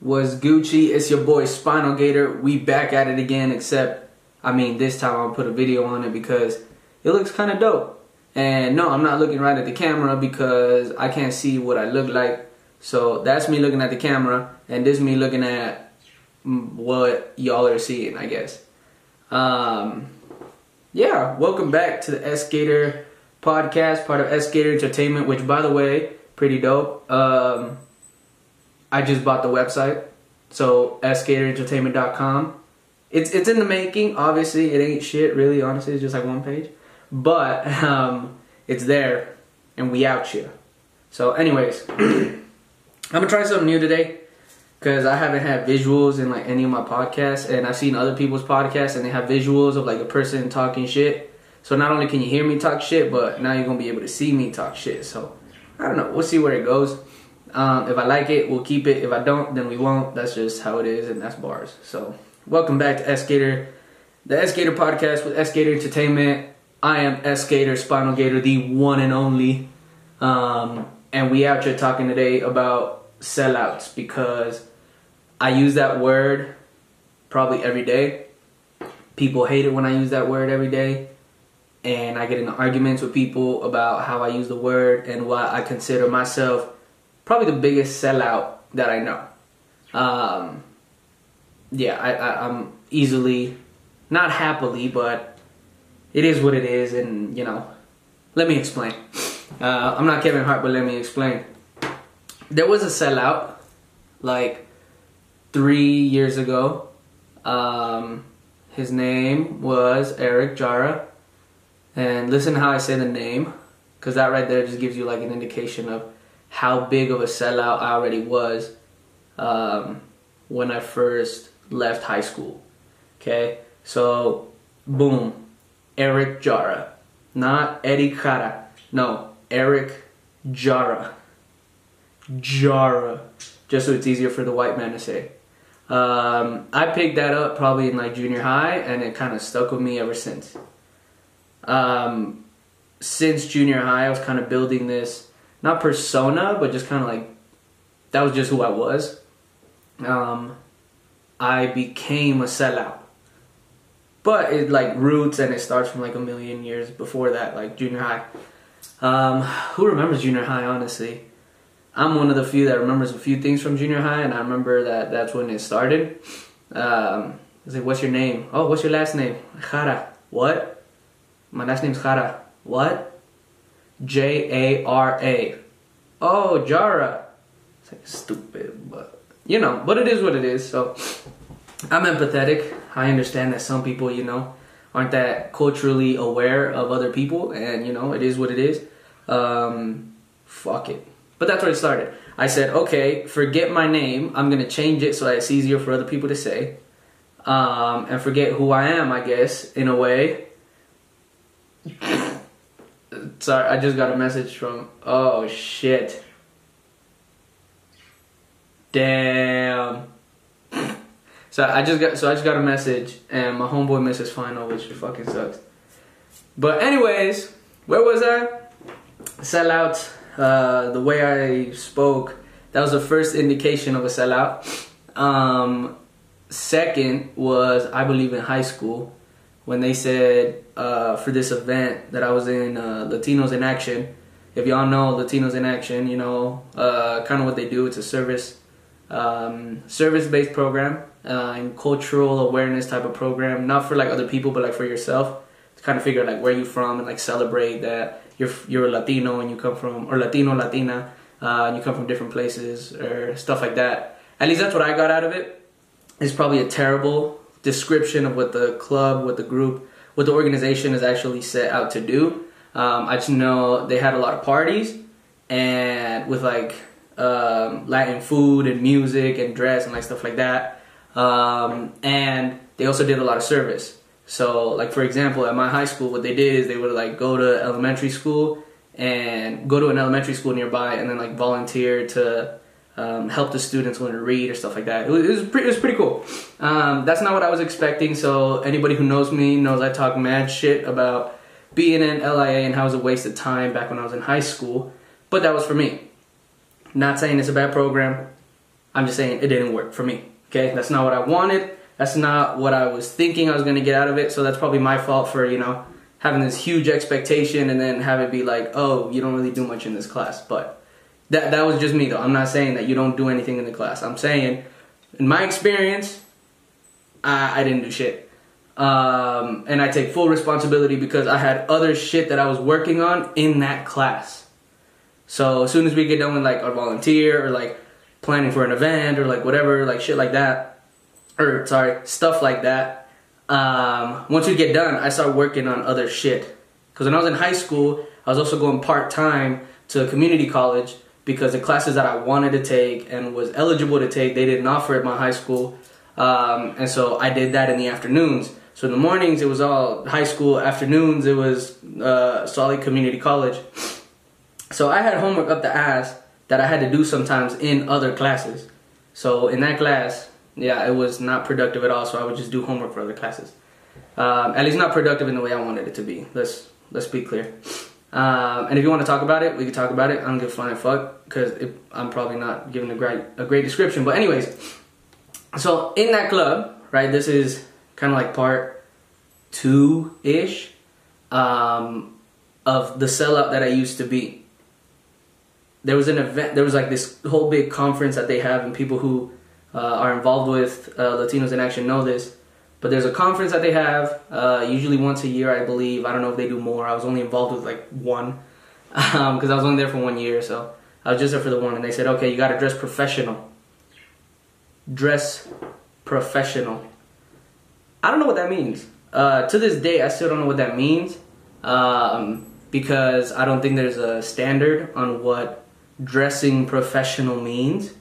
was Gucci. It's your boy Spinal Gator. We back at it again, except I mean this time I'll put a video on it because it looks kind of dope. And no, I'm not looking right at the camera because I can't see what I look like. So that's me looking at the camera, and this me looking at what y'all are seeing, I guess. Um, yeah, welcome back to the S Gator podcast, part of S Gator Entertainment, which, by the way, pretty dope. Um, I just bought the website, so sgatorentertainment.com. It's it's in the making. Obviously, it ain't shit. Really, honestly, it's just like one page, but um, it's there, and we out you. So, anyways, I'm gonna try something new today because I haven't had visuals in like any of my podcasts, and I've seen other people's podcasts, and they have visuals of like a person talking shit. So not only can you hear me talk shit, but now you're gonna be able to see me talk shit. So I don't know. We'll see where it goes. Um, if I like it, we'll keep it. If I don't, then we won't. That's just how it is, and that's bars. So welcome back to S Gator, the S Gator podcast with S Gator Entertainment. I am S Gator Spinal Gator, the one and only. Um, and we out here talking today about sellouts because I use that word probably every day. People hate it when I use that word every day. And I get into arguments with people about how I use the word and why I consider myself probably the biggest sellout that I know. Um, yeah, I, I, I'm easily, not happily, but it is what it is. And, you know, let me explain. Uh, I'm not Kevin Hart, but let me explain. There was a sellout, like, three years ago. Um, his name was Eric Jara. And listen how I say the name, because that right there just gives you like an indication of how big of a sellout I already was um, when I first left high school. Okay, so boom, Eric Jara, not Eddie Cara, no, Eric Jara. Jara, just so it's easier for the white man to say. Um, I picked that up probably in like junior high, and it kind of stuck with me ever since. Um, since junior high, I was kind of building this not persona, but just kind of like that was just who I was. Um, I became a sellout, but it like roots and it starts from like a million years before that, like junior high. Um, who remembers junior high? Honestly, I'm one of the few that remembers a few things from junior high, and I remember that that's when it started. Um, I was like, "What's your name? Oh, what's your last name? Jara. What? My last name's Jara. What? J A R A. Oh, Jara. It's like stupid, but you know, but it is what it is. So I'm empathetic. I understand that some people, you know, aren't that culturally aware of other people, and you know, it is what it is. Um, fuck it. But that's where it started. I said, okay, forget my name. I'm gonna change it so that it's easier for other people to say, um, and forget who I am. I guess in a way. Sorry, I just got a message from. Oh shit. Damn. So I just got so I just got a message and my homeboy missed his final, which fucking sucks. But anyways, where was I? Sellout. Uh, the way I spoke, that was the first indication of a sellout. Um, second was I believe in high school when they said uh, for this event that I was in uh, Latinos in Action. If y'all know Latinos in Action, you know uh, kind of what they do. It's a service um, service based program uh, and cultural awareness type of program. Not for like other people, but like for yourself to kind of figure out like where you're from and like celebrate that you're you're a Latino and you come from or Latino Latina uh, and you come from different places or stuff like that. At least that's what I got out of it. It's probably a terrible description of what the club, what the group, what the organization is actually set out to do. Um, I just know they had a lot of parties and with like um, Latin food and music and dress and like stuff like that. Um, and they also did a lot of service. So, like for example, at my high school, what they did is they would like go to elementary school and go to an elementary school nearby, and then like volunteer to um, help the students learn to read or stuff like that. It was, it was, pretty, it was pretty cool. Um, that's not what I was expecting. So anybody who knows me knows I talk mad shit about being in LIA and how it was a waste of time back when I was in high school. But that was for me. Not saying it's a bad program. I'm just saying it didn't work for me. Okay, that's not what I wanted. That's not what I was thinking I was gonna get out of it. So that's probably my fault for you know having this huge expectation and then have it be like, oh, you don't really do much in this class. But that that was just me though. I'm not saying that you don't do anything in the class. I'm saying, in my experience, I, I didn't do shit. Um, and I take full responsibility because I had other shit that I was working on in that class. So as soon as we get done with like our volunteer or like planning for an event or like whatever, like shit like that, or sorry, stuff like that. Um, once we get done, I start working on other shit. Because when I was in high school, I was also going part time to a community college because the classes that I wanted to take and was eligible to take, they didn't offer at my high school. Um, and so I did that in the afternoons. So in the mornings, it was all high school. Afternoons, it was uh, Salt Lake Community College. So I had homework up the ass that I had to do sometimes in other classes. So in that class, yeah, it was not productive at all. So I would just do homework for other classes. Um, at least not productive in the way I wanted it to be. Let's let's be clear. Um, and if you want to talk about it, we can talk about it. I don't give a flying fuck because I'm probably not giving a great a great description. But anyways, so in that club, right? This is kind of like part two ish um, of the sellout that I used to be there was an event there was like this whole big conference that they have and people who uh, are involved with uh, latinos in action know this but there's a conference that they have uh, usually once a year i believe. I don't know if they do more. I was only involved with like one because um, i was only there for one year so i was just there for the one and they said okay you got to dress professional. Dress professional. I don't know what that means. Uh, to this day i still don't know what that means um, because i don't think there's a standard on what dressing professional means.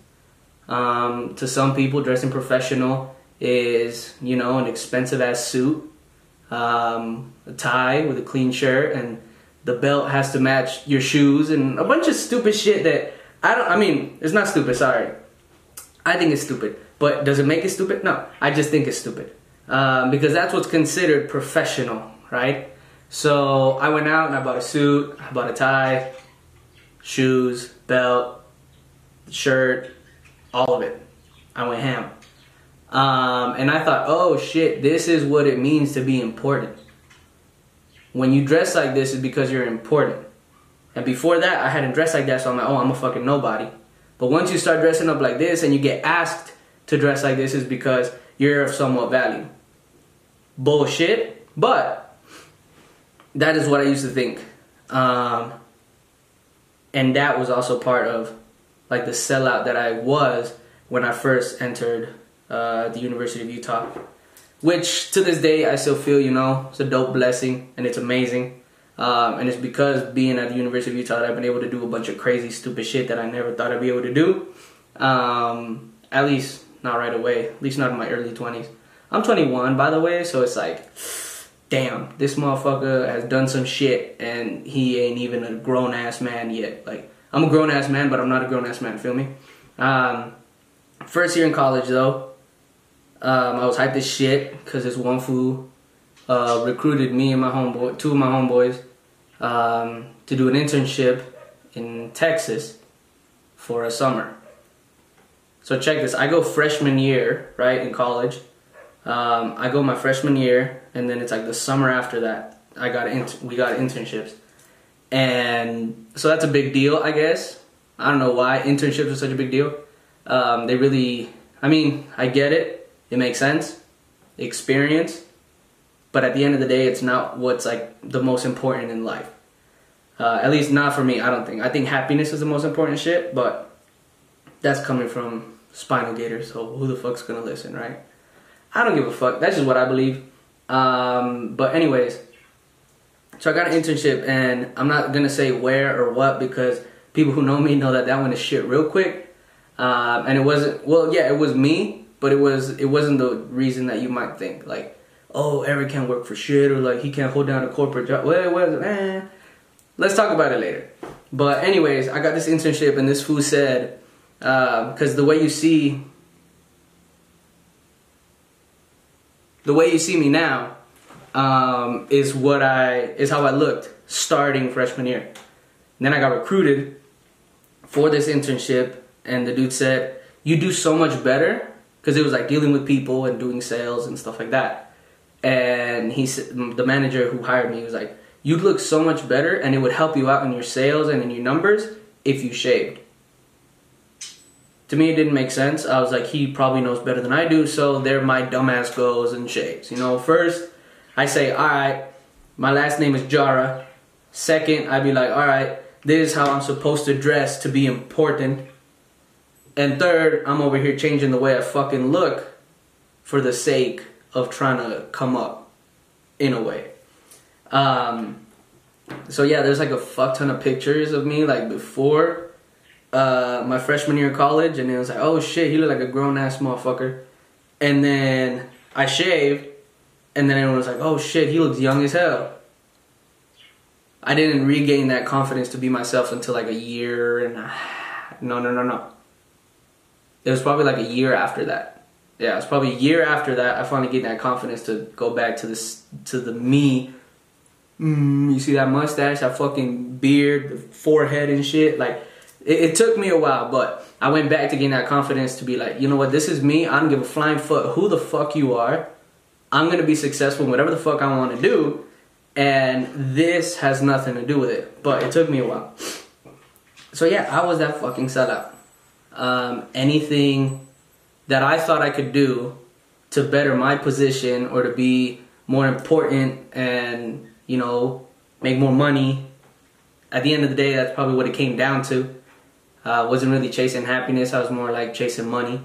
Um, to some people, dressing professional is, you know, an expensive ass suit, um, a tie with a clean shirt, and the belt has to match your shoes, and a bunch of stupid shit that I don't. I mean, it's not stupid. Sorry, I think it's stupid. But does it make it stupid? No, I just think it's stupid um, because that's what's considered professional, right? So I went out and I bought a suit, I bought a tie, shoes, belt, shirt, all of it. I went ham. Um, and I thought, oh shit, this is what it means to be important. When you dress like this, is because you're important. And before that, I hadn't dressed like that, so I'm like, oh, I'm a fucking nobody. But once you start dressing up like this and you get asked to dress like this, is because you're of somewhat value. Bullshit, but that is what I used to think. Um, and that was also part of like the sellout that I was when I first entered uh, the University of Utah, which to this day I still feel you know it's a dope blessing and it's amazing. Um, and it's because being at the University of Utah that I've been able to do a bunch of crazy, stupid shit that I never thought I'd be able to do. Um, at least not right away. At least not in my early 20s. I'm 21, by the way, so it's like damn, this motherfucker has done some shit and he ain't even a grown ass man yet. Like, I'm a grown ass man, but I'm not a grown ass man, feel me? Um, first year in college though, um, I was hyped as shit because this one fool uh, recruited me and my homeboy, two of my homeboys, um, to do an internship in Texas for a summer. So check this. I go freshman year, right, in college. Um, I go my freshman year, and then it's like the summer after that. I got we got internships, and so that's a big deal, I guess. I don't know why internships are such a big deal. Um, they really, I mean, I get it. It makes sense, experience, but at the end of the day, it's not what's like the most important in life. Uh, at least not for me. I don't think. I think happiness is the most important shit, but that's coming from Spinal Gator. So who the fuck's gonna listen, right? I don't give a fuck. That's just what I believe. Um, but anyways, so I got an internship, and I'm not gonna say where or what because people who know me know that that one is shit real quick. Um, and it wasn't. Well, yeah, it was me, but it was. It wasn't the reason that you might think. Like, oh, Eric can't work for shit, or like he can't hold down a corporate job. Well, it. Eh. Let's talk about it later. But anyways, I got this internship, and this fool said, because uh, the way you see the way you see me now um, is what I is how I looked starting freshman year. And then I got recruited for this internship, and the dude said, you do so much better because it was like dealing with people and doing sales and stuff like that. And he said, the manager who hired me was like, you'd look so much better and it would help you out in your sales and in your numbers if you shaved. To me, it didn't make sense. I was like, he probably knows better than I do, so there my dumbass goes and shaves. You know, first I say, all right, my last name is Jara. Second, I'd be like, all right, this is how I'm supposed to dress to be important. And third, I'm over here changing the way I fucking look for the sake of trying to come up in a way. Um, so yeah, there's like a fuck ton of pictures of me like before uh, my freshman year of college, and it was like, oh shit, he looked like a grown ass motherfucker. And then I shaved, and then everyone was like, oh shit, he looks young as hell. I didn't regain that confidence to be myself until like a year and a, no, no, no, no. It was probably like a year after that. Yeah, it was probably a year after that I finally gained that confidence to go back to this to the me. Mm, you see that mustache, that fucking beard, the forehead and shit. Like it, it took me a while, but I went back to gain that confidence to be like, you know what, this is me. I don't give a flying fuck who the fuck you are. I'm gonna be successful in whatever the fuck I want to do, and this has nothing to do with it. But it took me a while. So yeah, I was that fucking sellout. Um, anything that I thought I could do to better my position or to be more important and you know make more money. At the end of the day, that's probably what it came down to. I uh, wasn't really chasing happiness. I was more like chasing money.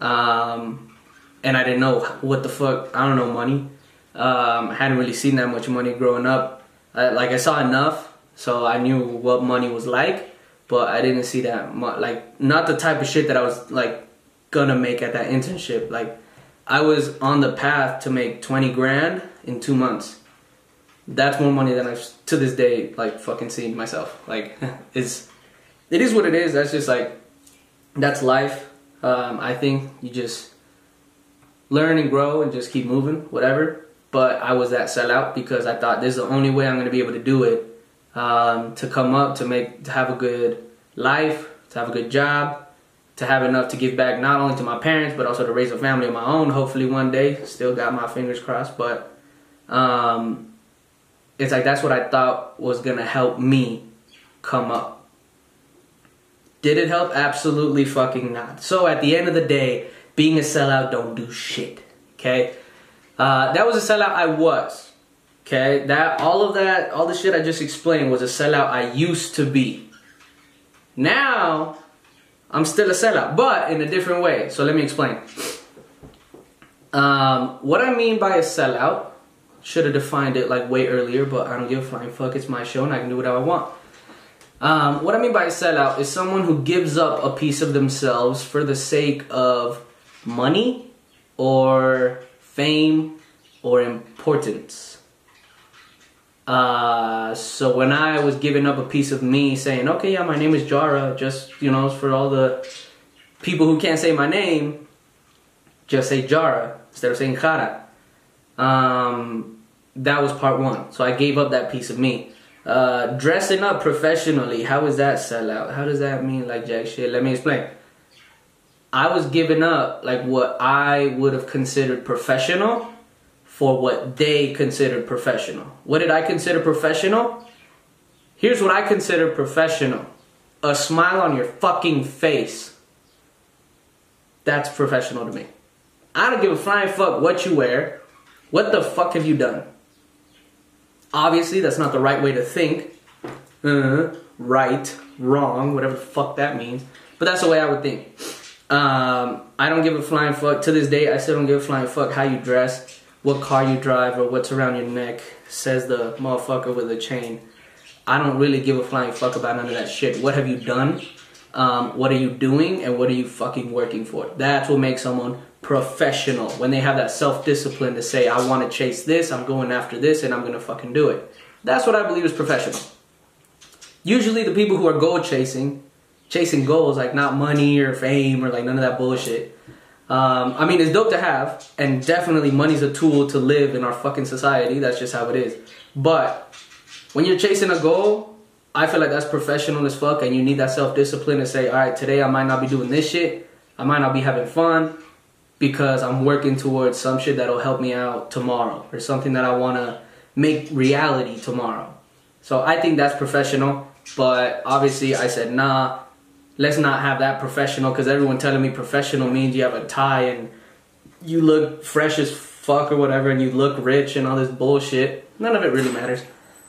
Um, and I didn't know what the fuck. I don't know money. Um, I hadn't really seen that much money growing up. I, like I saw enough, so I knew what money was like, but I didn't see that much. Like not the type of shit that I was like gonna make at that internship. Like I was on the path to make twenty grand in two months. That's more money than I've to this day like fucking seen myself. Like it's it is what it is. That's just like that's life. Um, I think you just learn and grow and just keep moving, whatever. But I was that sellout because I thought this is the only way I'm to be able to do it um, to come up, to make, to have a good life, to have a good job, to have enough to give back not only to my parents but also to raise a family of my own. Hopefully one day. Still got my fingers crossed, but um, it's like that's what I thought was to help me come up. Did it help? Absolutely fucking not. So at the end of the day, being a sellout don't do shit. Okay? Uh, that was a sellout I was. Okay? That all of that, all the shit I just explained was a sellout I used to be. Now, I'm still a sellout, but in a different way. So let me explain. Um, what I mean by a sellout, should have defined it like way earlier, but I don't give a flying fuck. It's my show and I can do whatever I want. Um, what I mean by a sellout is someone who gives up a piece of themselves for the sake of money or fame or importance. Uh, so when I was giving up a piece of me saying, okay, yeah, my name is Jara, just, you know, for all the people who can't say my name, just say Jara instead of saying Jara. Um, that was part one. So I gave up that piece of me. Uh, dressing up professionally, how is that sell out? How does that mean like jack shit? Let me explain. I was giving up like what I would have considered professional for what they considered professional. What did I consider professional? Here's what I consider professional. A smile on your fucking face. That's professional to me. I don't give a flying fuck what you wear. What the fuck have you done? Obviously, that's not the right way to think. Uh, right, wrong, whatever the fuck that means. But that's the way I would think. Um, I don't give a flying fuck. To this day, I still don't give a flying fuck how you dress, what car you drive, or what's around your neck, says the motherfucker with a chain. I don't really give a flying fuck about none of that shit. What have you done? Um, what are you doing? And what are you fucking working for? That's what makes someone professional when they have that self-discipline to say i want to chase this i'm going after this and i'm going to fucking do it that's what i believe is professional usually the people who are goal chasing chasing goals like not money or fame or like none of that bullshit um, i mean it's dope to have and definitely money's a tool to live in our fucking society. That's just how it is. But when you're chasing a goal i feel like that's professional as fuck and you need that self-discipline to say all right today i might not be doing this shit. I might not be having fun because I'm working towards some shit that'll help me out tomorrow or something that I want to make reality tomorrow. So I think that's professional, but obviously I said, nah, let's not have that professional because everyone telling me professional means you have a tie and you look fresh as fuck or whatever and you look rich and all this bullshit. None of it really matters.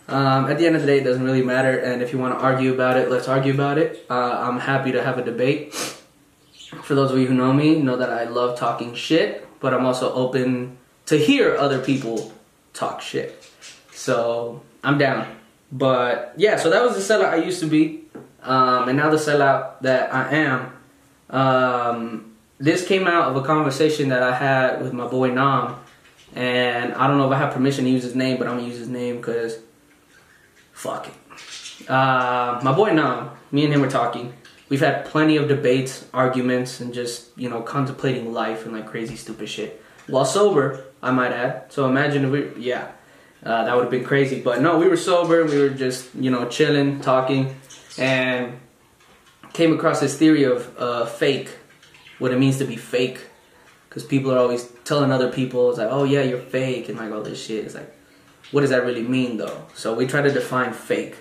Um, at the end of the day, it doesn't really matter. And if you want to argue about it, let's argue about it. Uh, I'm happy to have a debate. For those of you who know me, know that I love talking shit, but I'm also open to hear other people talk shit. So I'm down. But yeah, so that was the sellout I used to be. Um, and now the sellout that I am. Um, this came out of a conversation that I had with my boy Nam. And I don't know if I have permission to use his name, but I'm gonna use his name because fuck it. Uh, my boy Nam, me and him were talking. We've had plenty of debates, arguments, and just, you know, contemplating life and like crazy, stupid shit. While sober, I might add. So imagine if we, yeah, uh, that would have been crazy. But no, we were sober. We were just, you know, chilling, talking, and came across this theory of uh, fake, what it means to be fake. Because people are always telling other people, it's like, oh yeah, you're fake, and like all this shit. It's like, what does that really mean though? So we try to define fake.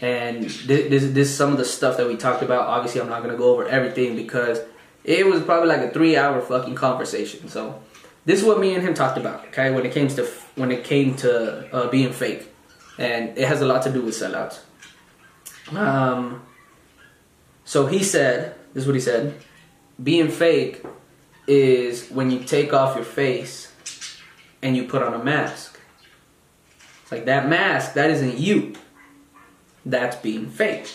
And this, this, this is some of the stuff that we talked about. Obviously, I'm not gonna go over everything because it was probably like a three-hour fucking conversation. So this is what me and him talked about. Okay, when it came to when it came to uh, being fake, and it has a lot to do with sellouts. Um. So he said, this is what he said: being fake is when you take off your face and you put on a mask. It's like that mask, that isn't you that's being fake.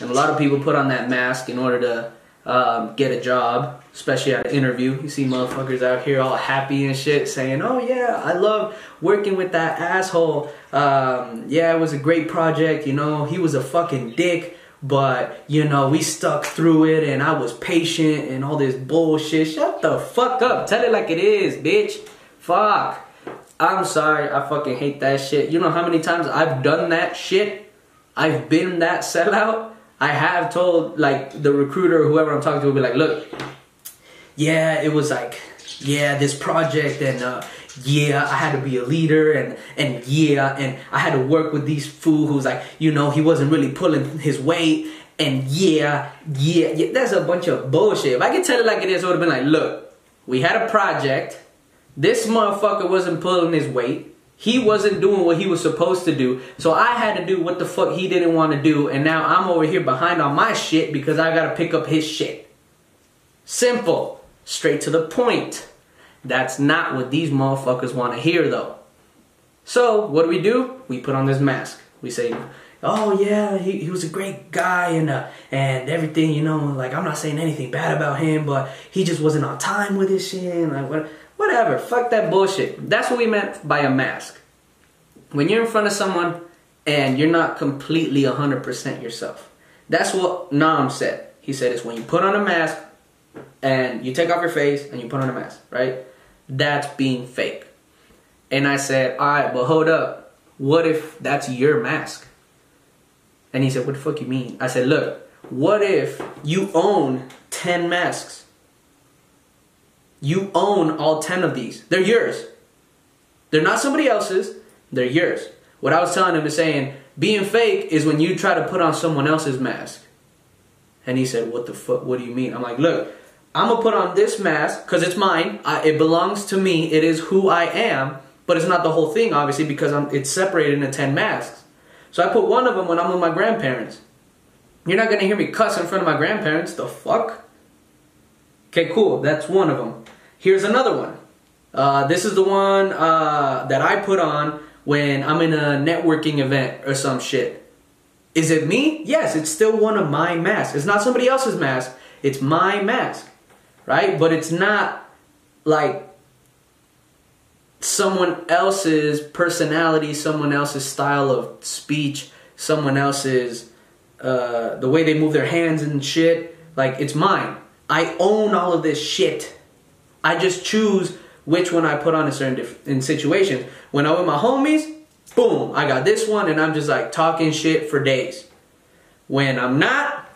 And a lot of people put on that mask in order to um, get a job, especially at an interview. You see motherfuckers out here all happy and shit saying, Oh, yeah, I love working with that asshole. Um, yeah, it was a great project. You know, he was a fucking dick, but, you know, we stuck through it and I was patient and all this bullshit. Shut the fuck up. Tell it like it is, bitch. Fuck. I'm sorry. I fucking hate that shit. You know how many times I've done that shit? I've been that sellout. I have told like the recruiter or whoever I'm talking to will be like, look, yeah, it was like, yeah, this project and uh, yeah, I had to be a leader and and yeah, and I had to work with these fool who's like, you know, he wasn't really pulling his weight. And yeah, yeah, yeah, that's a bunch of bullshit. If I could tell it like it is, I would have been like, look, we had a project. This motherfucker wasn't pulling his weight. He wasn't doing what he was supposed to do. So I had to do what the fuck he didn't want to do. And now I'm over here behind on my shit because I gotta pick up his shit. Simple. Straight to the point. That's not what these motherfuckers want to hear though. So what do we do? We put on this mask. We say, oh yeah, he, he was a great guy and uh, and everything, you know, like I'm not saying anything bad about him, but he just wasn't on time with his shit. And like, what, Whatever, fuck that bullshit. That's what we meant by a mask. When you're in front of someone and you're not completely 100% yourself. That's what Nam said. He said it's when you put on a mask and you take off your face and you put on a mask, right? That's being fake. And I said, all right, but hold up. What if that's your mask? And he said, what the fuck you mean? I said, look, what if you own 10 masks? You own all 10 of these. They're yours. They're not somebody else's, they're yours. What I was telling him is saying, being fake is when you try to put on someone else's mask. And he said, What the fuck? What do you mean? I'm like, Look, I'm gonna put on this mask because it's mine. I, it belongs to me. It is who I am. But it's not the whole thing, obviously, because I'm, it's separated into 10 masks. So I put one of them when I'm with my grandparents. You're not gonna hear me cuss in front of my grandparents. The fuck? Okay, cool. That's one of them. Here's another one. Uh, this is the one uh, that I put on when I'm in a networking event or some shit. Is it me? Yes, it's still one of my masks. It's not somebody else's mask. It's my mask, right? But it's not like someone else's personality, someone else's style of speech, someone else's uh, the way they move their hands and shit. Like it's mine. I own all of this shit. I just choose which one I put on in certain diff- in situations. When I'm with my homies, boom, I got this one, and I'm just like talking shit for days. When I'm not,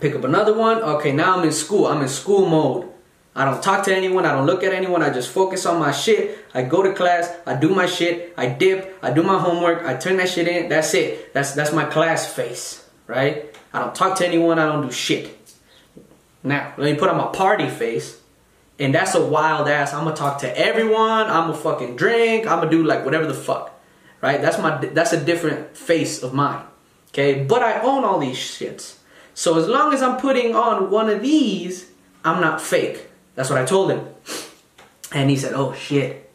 Pick up another one. Okay, now I'm in school. I'm in school mode. I don't talk to anyone. I don't look at anyone. I just focus on my shit. I go to class. I do my shit. I dip. I do my homework. I turn that shit in. That's it. That's that's my class face, right? I don't talk to anyone. I don't do shit. Now, let me put on my party face. And that's a wild ass. I'm gonna talk to everyone. I'm gonna fucking drink. I'm gonna do like whatever the fuck. Right? That's my that's a different face of mine. Okay? But I own all these shits. So as long as I'm putting on one of these, I'm not fake. That's what I told him. And he said, Oh shit.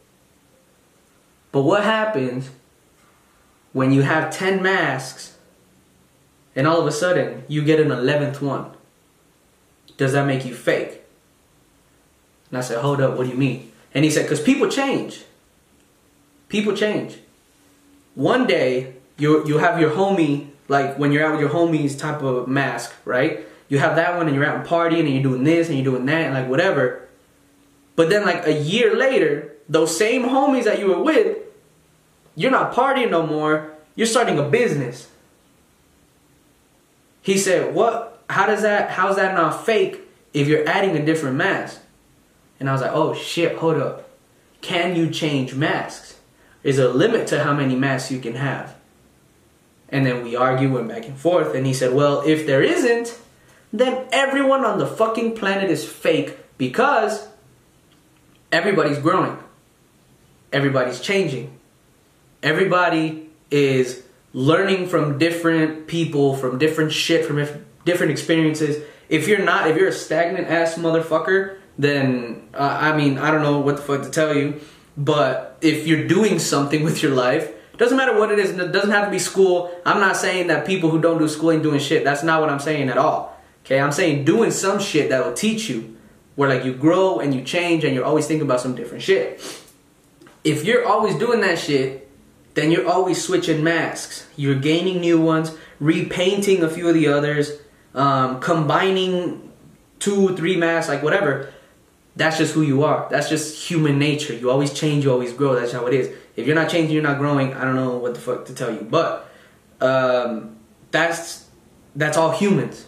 But what happens when you have 10 masks and all of a sudden you get an 11th one? Does that make you fake? And I said, Hold up, what do you mean? And he said, Because people change. People change. One day, you, you have your homie, like when you're out with your homies type of mask, right? you have that one and you're out and partying and you're doing this and you're doing that and like whatever. But then like a year later, those same homies that you were with, you're not partying no more. You're starting a business. He said, "What? How does that? How's that not fake if you're adding a different mask?" And I was like, "Oh shit, hold up. Can you change masks? There's a limit to how many masks you can have." And then we argue, and back and forth, and he said, "Well, if there isn't, then everyone on the fucking planet is fake because everybody's growing. Everybody's changing. Everybody is learning from different people, from different shit, from different experiences. If you're not, if you're a stagnant ass motherfucker, then uh, I mean, I don't know what the fuck to tell you. But if you're doing something with your life, doesn't matter what it is, it doesn't have to be school. I'm not saying that people who don't do school ain't doing shit. That's not what I'm saying at all. Okay, I'm saying doing some shit that will teach you where like you grow and you change and you're always thinking about some different shit. If you're always doing that shit, then you're always switching masks. You're gaining new ones, repainting a few of the others, um, combining two, three masks, like whatever. That's just who you are. That's just human nature. You always change, you always grow. That's how it is. If you're not changing, you're not growing. I don't know what the fuck to tell you, but um, that's that's all humans.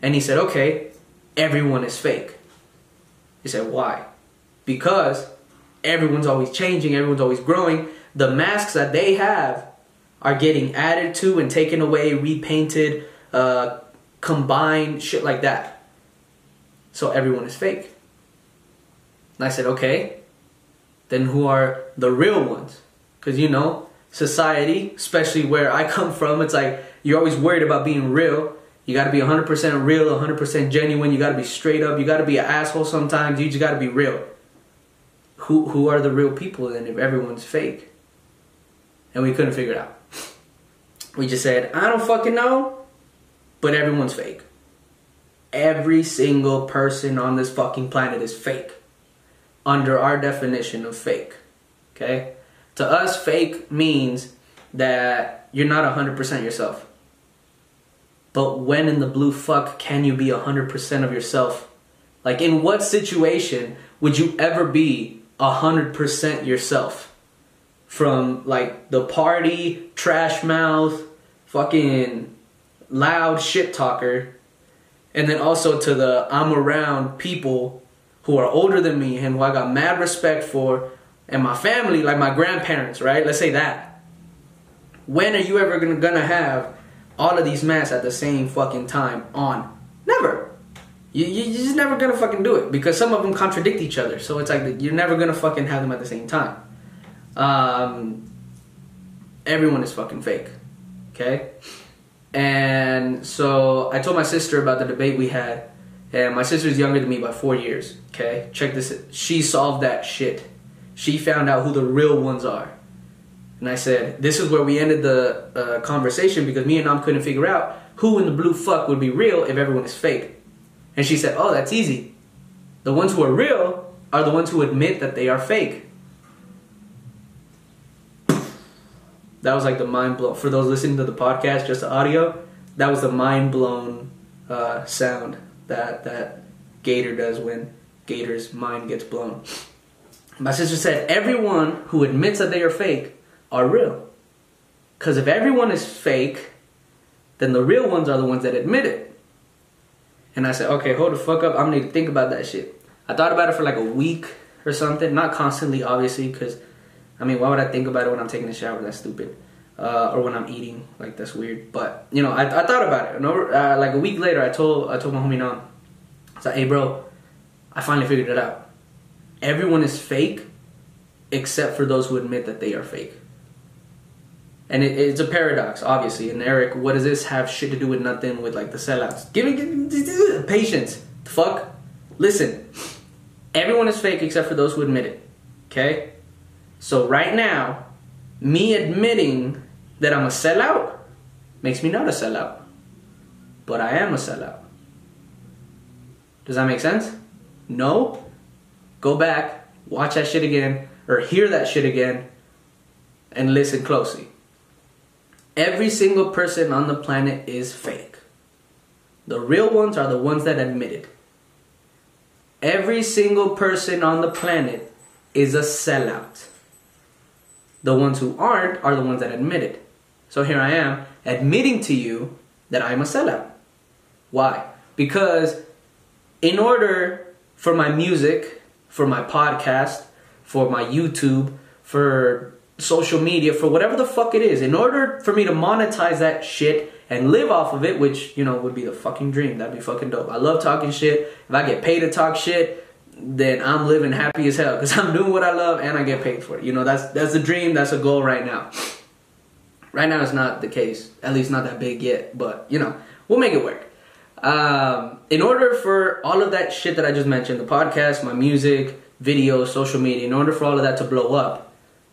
And he said, okay, everyone is fake. He said, why? Because everyone's always changing, everyone's always growing. The masks that they have are getting added to and taken away, repainted, uh, combined, shit like that. So everyone is fake. And I said, okay, then who are the real ones? Because you know, society, especially where I come from, it's like you're always worried about being real. You got to be 100% real, 100% genuine. You got to be straight up. You got to be an asshole sometimes. You just got to be real. Who who are the real people then if everyone's fake? And we couldn't figure it out. We just said, I don't fucking know, but everyone's fake. Every single person on this fucking planet is fake. Under our definition of fake. Okay? To us, fake means that you're not 100% yourself. But when in the blue fuck can you be 100% of yourself? Like, in what situation would you ever be 100% yourself? From like the party, trash mouth, fucking loud shit talker, and then also to the I'm around people who are older than me and who I got mad respect for, and my family, like my grandparents, right? Let's say that. When are you ever gonna, gonna have all of these masks at the same fucking time on. Never. You, you, you're just never gonna fucking do it because some of them contradict each other. So it's like you're never gonna fucking have them at the same time. Um, everyone is fucking fake. Okay? And so I told my sister about the debate we had. And my sister's younger than me by four years. Okay? Check this. She solved that shit. She found out who the real ones are. And I said, this is where we ended the uh, conversation because me and Nam couldn't figure out who in the blue fuck would be real if everyone is fake. And she said, oh, that's easy. The ones who are real are the ones who admit that they are fake. That was like the mind blown. For those listening to the podcast, just the audio, that was the mind blown uh, sound that that Gator does when Gator's mind gets blown. My sister said, everyone who admits that they are fake are real. Because if everyone is fake, then the real ones are the ones that admit it. And I said, okay, hold the fuck up. I'm gonna need to think about that shit. I thought about it for like a week or something. Not constantly, obviously, because I mean, why would I think about it when I'm taking a shower? That's stupid. Uh, or when I'm eating, like that's weird. But you know, I, I thought about it. And over, uh, like a week later, I told I told my homie no. I said, hey, bro, I finally figured it out. Everyone is fake, except for those who admit that they are fake. And it, it's a paradox, obviously. And Eric, what does this have shit to do with nothing with like the sellouts? Give me, give me patience. Fuck. Listen, everyone is fake except for those who admit it. Okay? So right now, me admitting that I'm a sellout makes me not a sellout. But I am a sellout. Does that make sense? No? Go back, watch that shit again, or hear that shit again, and listen closely. Every single person on the planet is fake. The real ones are the ones that admit it. Every single person on the planet is a sellout. The ones who aren't are the ones that admit it. So here I am admitting to you that I'm a sellout. Why? Because in order for my music, for my podcast, for my YouTube, for social media for whatever the fuck it is in order for me to monetize that shit and live off of it which you know would be the fucking dream. That'd be fucking dope. I love talking shit. If i get paid to talk shit then i'm living happy as hell because i'm doing what i love and i get paid for it. You know that's that's the dream. That's a goal right now right now it's not the case at least not that big yet but you know we'll make it work um, in order for all of that shit that i just mentioned the podcast my music videos social media in order for all of that to blow up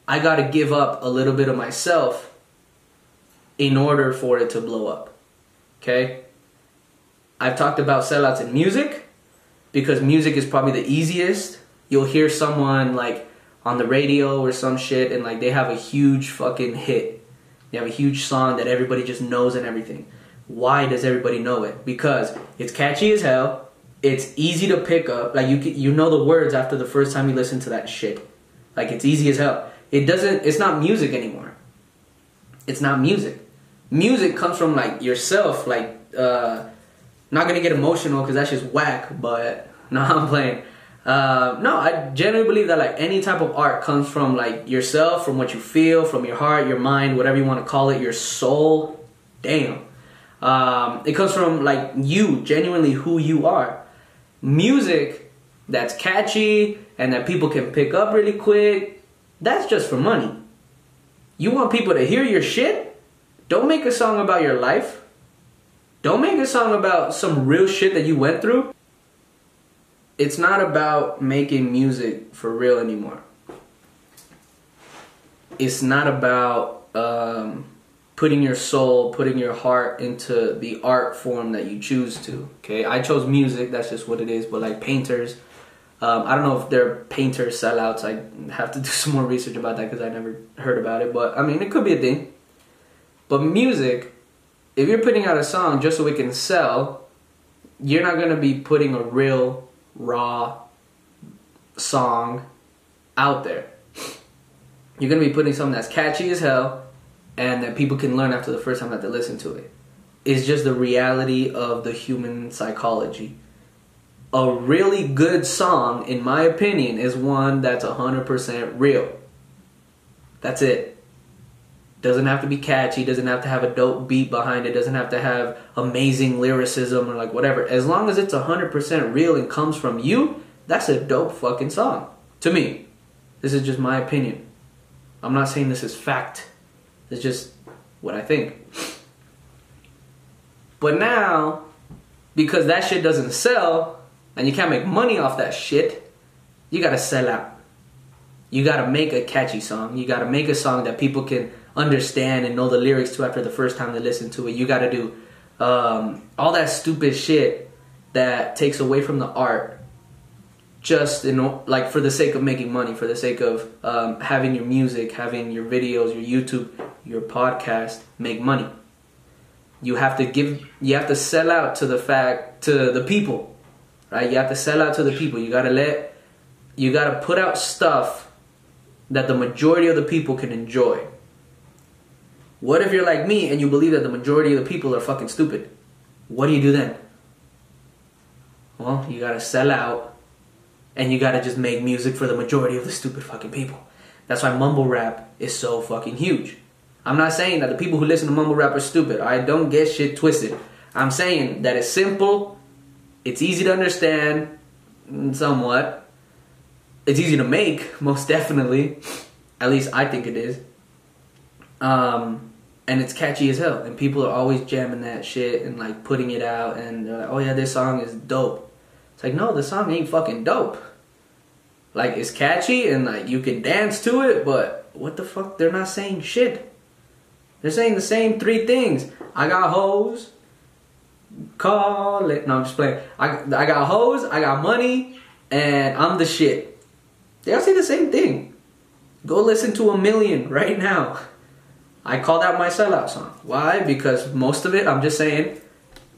I got to give up a little bit of myself in order for it to blow up. Okay? I've talked about sellouts in music because music is probably the easiest. You'll hear someone like on the radio or some shit and like they have a huge fucking hit. They have a huge song that everybody just knows and everything. Why does everybody know it? Because it's catchy as hell. It's easy to pick up. Like you you know the words after the first time you listen to that shit. Like it's easy as hell. It doesn't. It's not music anymore. It's not music. Music comes from like yourself. Like, uh, not gonna get emotional because that's just whack. But no, I'm playing. Uh, no, I genuinely believe that like any type of art comes from like yourself, from what you feel, from your heart, your mind, whatever you want to call it, your soul. Damn. Um, it comes from like you, genuinely who you are. Music that's catchy and that people can pick up really quick that's just for money. You want people to hear your shit? Don't make a song about your life. Don't make a song about some real shit that you went through. It's not about making music for real anymore. It's not about um, putting your soul, putting your heart into the art form that you choose to. Okay, I chose music, that's just what it is, but like painters, um, I don't know if they're painter sellouts. I have to do some more research about that because I never heard about it. But I mean, it could be a thing. But music, if you're putting out a song just so it can sell, you're not gonna be putting a real raw song out there. You're gonna be putting something that's catchy as hell and that people can learn after the first time that they listen to it. It's just the reality of the human psychology a really good song, in my opinion, is one that's 100% real. That's it. Doesn't have to be catchy, doesn't have to have a dope beat behind it, doesn't have to have amazing lyricism or like whatever. As long as it's 100% real and comes from you, that's a dope fucking song. To me. This is just my opinion. I'm not saying this is fact. It's just what I think. But now, because that shit doesn't sell, and you can't make money off that shit, you gotta sell out. You gotta make a catchy song. You gotta make a song that people can understand and know the lyrics to after the first time they listen to it. You gotta do um, all that stupid shit that takes away from the art just in like for the sake of making money for the sake of um, having your music having your videos your youtube your podcast make money you have to give you have to sell out to the fact to the people right? You have to sell out to the people. You gotta let, you gotta put out stuff that the majority of the people can enjoy. What if you're like me and you believe that the majority of the people are fucking stupid? What do you do then? Well, you gotta sell out and you gotta just make music for the majority of the stupid fucking people. That's why mumble rap is so fucking huge. I'm not saying that the people who listen to mumble rap are stupid. I don't get shit twisted. I'm saying that it's simple, it's easy to understand, mm, somewhat. It's easy to make, most definitely. At least I think it is. Um, and it's catchy as hell, and people are always jamming that shit and like putting it out, and like, oh yeah, this song is dope. It's like no, the song ain't fucking dope. Like it's catchy and like you can dance to it, but what the fuck? They're not saying shit. They're saying the same three things. I got hoes. Call it. No, I'm just playing. I I got hoes. I got money, and I'm the shit. They all say the same thing. Go listen to a million right now. I call that my sellout song. Why? Because most of it, I'm just saying,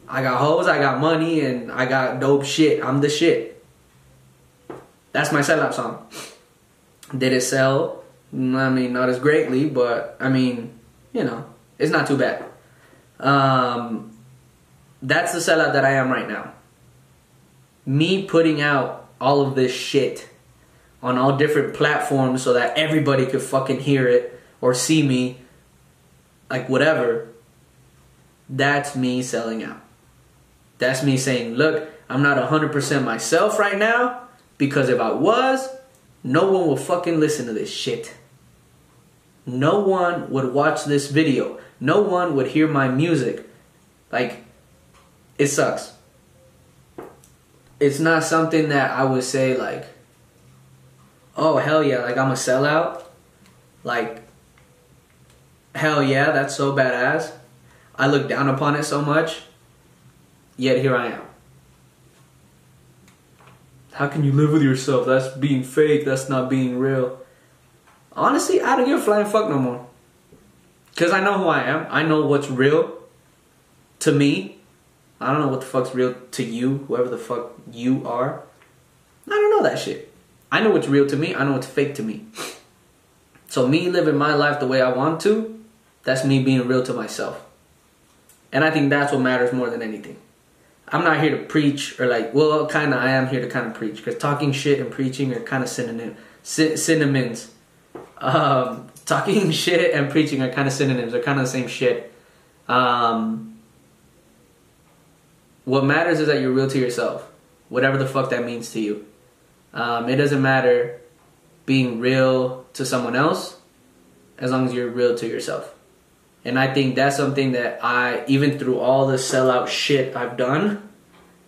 I got hoes, I got money, and I got dope shit. I'm the shit. That's my sellout song. Did it sell? I mean, not as greatly, but I mean, you know, it's not too bad. Um, that's the sellout that I am right now. Me putting out all of this shit on all different platforms so that everybody could fucking hear it or see me like whatever, that's me selling out. That's me saying, look, I'm not 100% myself right now because if I was, no one will fucking listen to this shit. No one would watch this video. No one would hear my music. Like, it sucks. It's not something that I would say, like, oh, hell yeah, like I'm a sellout. Like, hell yeah, that's so badass. I look down upon it so much, yet here I am. How can you live with yourself? That's being fake, that's not being real. Honestly, I don't give a flying fuck no more. Because I know who I am. I know what's real to me. I don't know what the fuck's real to you, whoever the fuck you are. I don't know that shit. I know what's real to me, I know what's fake to me. So, me living my life the way I want to, that's me being real to myself. And I think that's what matters more than anything. I'm not here to preach or like, well, kind of, I am here to kind of preach because talking shit and preaching are kind of synonym, sy- synonyms. Um, talking shit and preaching are kind of synonyms. They're kind of the same shit. Um, what matters is that you're real to yourself, whatever the fuck that means to you. Um, it doesn't matter being real to someone else as long as you're real to yourself. And I think that's something that I, even through all the sellout shit I've done,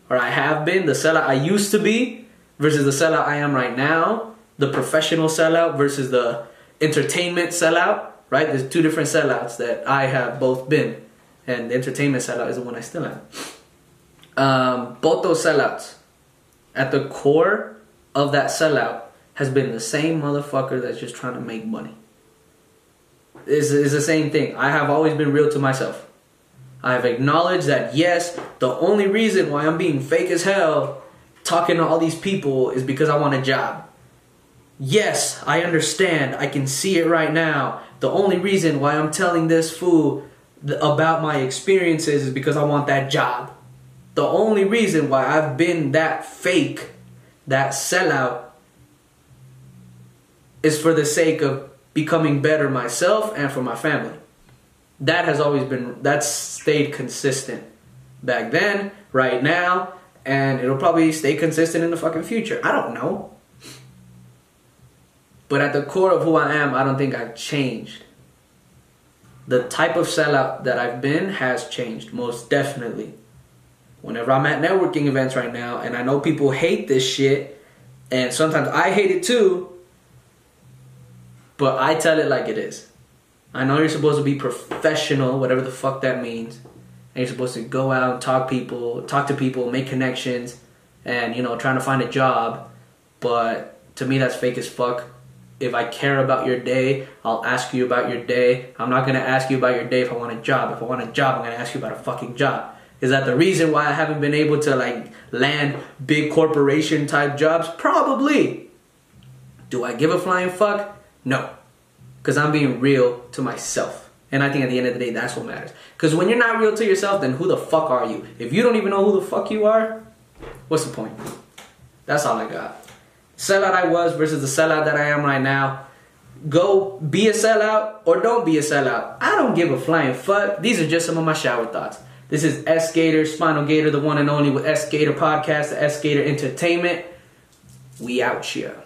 or I have been, the sellout I used to be versus the sellout I am right now, the professional sellout versus the entertainment sellout, right? There's two different sellouts that I have both been. And the entertainment sellout is the one I still am. Um, both those sellouts, at the core of that sellout, has been the same motherfucker that's just trying to make money is, is the same thing. I have always been real to myself. I have acknowledged that yes, the only reason why I'm being fake as hell talking to all these people is because I want a job. Yes, I understand. I can see it right now. The only reason why I'm telling this fool about my experiences is because I want that job. The only reason why I've been that fake, that sellout, is for the sake of becoming better myself and for my family. That has always been, that's stayed consistent back then, right now, and it'll probably stay consistent in the fucking future. I don't know. But at the core of who I am, I don't think I've changed. The type of sellout that I've been has changed, most definitely. Whenever I'm at networking events right now, and I know people hate this shit, and sometimes I hate it too, but I tell it like it is. I know you're supposed to be professional, whatever the fuck that means. And you're supposed to go out and talk people, talk to people, make connections, and you know, trying to find a job. But to me that's fake as fuck. If I care about your day, I'll ask you about your day. I'm not gonna ask you about your day if I want a job. If I want a job, I'm gonna ask you about a fucking job. Is that the reason why I haven't been able to like land big corporation type jobs? Probably. Do I give a flying fuck? No. Because I'm being real to myself. And I think at the end of the day, that's what matters. Because when you're not real to yourself, then who the fuck are you? If you don't even know who the fuck you are, what's the point? That's all I got. Sellout I was versus the sellout that I am right now. Go be a sellout or don't be a sellout. I don't give a flying fuck. These are just some of my shower thoughts. This is S Gator, Spinal Gator, the one and only with S Gator Podcast, the S Gator Entertainment. We out here.